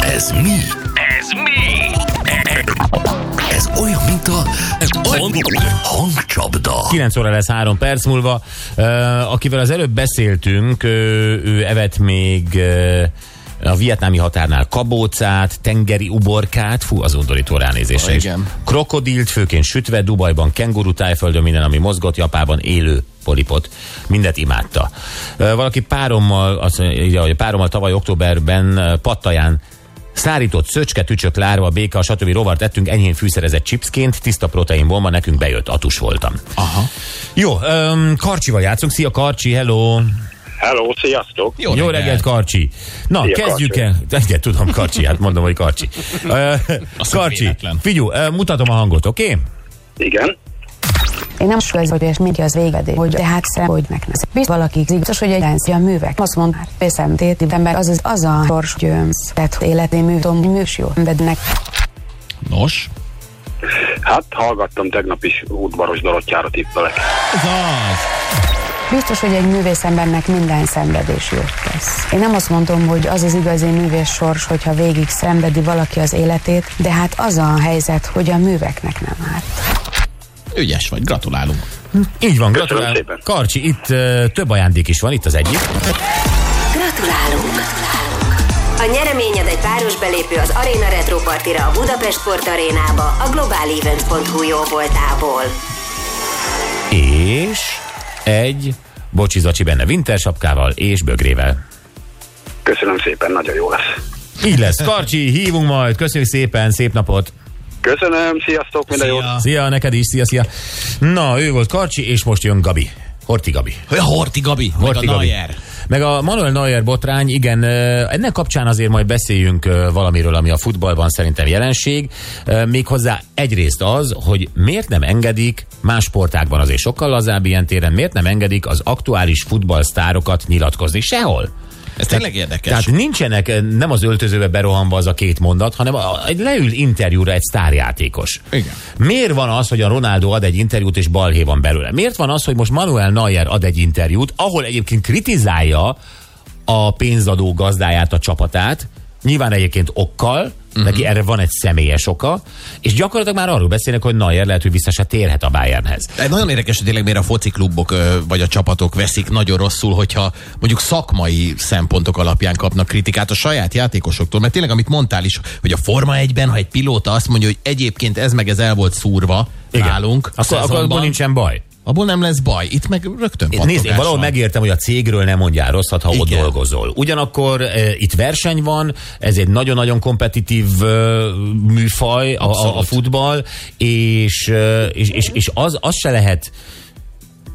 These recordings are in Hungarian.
Ez mi? Ez mi? Ez olyan, mint a hangcsapda. 9 óra lesz 3 perc múlva. Akivel az előbb beszéltünk, ő evett még a vietnámi határnál kabócát, tengeri uborkát, fú, az undorító ránézése Ó, is. igen. Krokodilt, főként sütve, Dubajban kenguru, tájföldön minden, ami mozgott, Japában élő polipot. Mindet imádta. Valaki párommal, azt írja, hogy párommal tavaly októberben Pattaján Szárított szöcske, tücsök, lárva, béka, stb. rovart ettünk, enyhén fűszerezett chipsként, tiszta proteinbomba, nekünk bejött, atus voltam. Aha. Jó, um, Karcsival játszunk. Szia Karcsi, hello! Hello, sziasztok! Jó, Jó reggelt, Karcsi! Na, Szia, kezdjük Karcsi. el. Igen, tudom, Karcsi, hát mondom, hogy Karcsi. Uh, Karcsi, figyú, uh, mutatom a hangot, oké? Okay? Igen, Én nem sőzök, és mindig az végedé, hogy tehát szem, hogy neknez. Biztos valaki biztos, hogy egy a művek. Azt mond, hát veszem téti ember, az az, az a sors győmsz. Tehát hogy életé mű, tudom, hogy műs jó. Vednek. Nos, hát hallgattam tegnap is útbaros Dorottyára tippelek. ez az. Biztos, hogy egy művész embernek minden szenvedés jót tesz. Én nem azt mondom, hogy az az igazi művész sors, hogyha végig szenvedi valaki az életét, de hát az a helyzet, hogy a műveknek nem árt. Ügyes vagy, gratulálunk. Így van, szépen. Karcsi, itt uh, több ajándék is van, itt az egyik. Gratulálunk! A nyereményed egy páros belépő az Arena Retro Partira a Budapest Sport Arénába a globalevents.hu jó voltából. És egy bocsi zacsi benne winter sapkával és bögrével. Köszönöm szépen, nagyon jó lesz. Így lesz. Karcsi, hívunk majd. Köszönjük szépen, szép napot. Köszönöm, sziasztok, minden jót! Szia. Szia, neked is, szia, szia. Na, ő volt Karcsi, és most jön Gabi. Horti Gabi. Hogy a Horti Gabi, meg Horti a Gabi. Neuer. Meg a Manuel Neuer botrány, igen, ennek kapcsán azért majd beszéljünk valamiről, ami a futballban szerintem jelenség. Méghozzá egyrészt az, hogy miért nem engedik, más sportákban azért sokkal lazább ilyen téren, miért nem engedik az aktuális futballsztárokat nyilatkozni sehol. Ez tényleg érdekes. Tehát nincsenek nem az öltözőbe berohanva az a két mondat, hanem egy leül interjúra egy sztárjátékos. Igen. Miért van az, hogy a Ronaldo ad egy interjút és balhé van belőle? Miért van az, hogy most Manuel Neuer ad egy interjút, ahol egyébként kritizálja a pénzadó gazdáját, a csapatát, nyilván egyébként okkal, uh-huh. neki erre van egy személyes oka, és gyakorlatilag már arról beszélnek, hogy Neuer lehet, hogy vissza se térhet a Bayernhez. De nagyon érdekes, hogy tényleg miért a fociklubok ö, vagy a csapatok veszik nagyon rosszul, hogyha mondjuk szakmai szempontok alapján kapnak kritikát a saját játékosoktól. Mert tényleg, amit mondtál is, hogy a Forma 1-ben, ha egy pilóta azt mondja, hogy egyébként ez meg ez el volt szúrva Igen. nálunk, Akkor, akkor szezonban, abból nincsen baj. Abból nem lesz baj. Itt meg rögtön Nézd, én valahol van. megértem, hogy a cégről nem mondjál rosszat, ha ott Igen. dolgozol. Ugyanakkor e, itt verseny van, ez egy nagyon-nagyon kompetitív e, műfaj, a, a, a futball, és, e, és, és, és az, az se lehet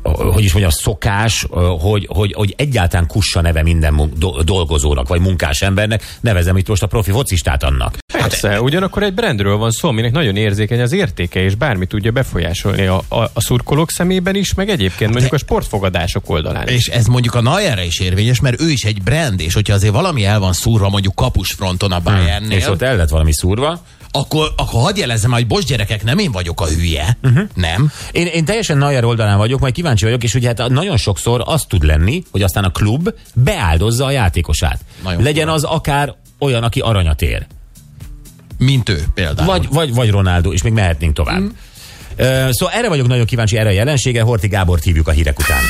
hogy is mondjam, szokás, hogy, hogy, hogy egyáltalán kussa neve minden dolgozónak, vagy munkás embernek, nevezem itt most a profi focistát annak. Persze, ugyanakkor egy brandről van szó, aminek nagyon érzékeny az értéke, és bármi tudja befolyásolni a, a, a szurkolók szemében is, meg egyébként mondjuk a sportfogadások oldalán is. És ez mondjuk a Neuerre is érvényes, mert ő is egy brand, és hogyha azért valami el van szúrva mondjuk kapusfronton a Bayernnél, És ott el lett valami szúrva. akkor, akkor hadd jelezzem, hogy bocs gyerekek, nem én vagyok a hülye, uh-huh. nem? Én, én teljesen Neuer oldalán vagyok, majd kíváncsi vagyok, és ugye hát nagyon sokszor az tud lenni, hogy aztán a klub beáldozza a játékosát. Nagyon Legyen fura. az akár olyan, aki aranyat ér. Mint ő például. Vagy, vagy, vagy Ronaldo, és még mehetnénk tovább. Mm. Szóval erre vagyok nagyon kíváncsi, erre a jelensége. Horti Gábort hívjuk a hírek után.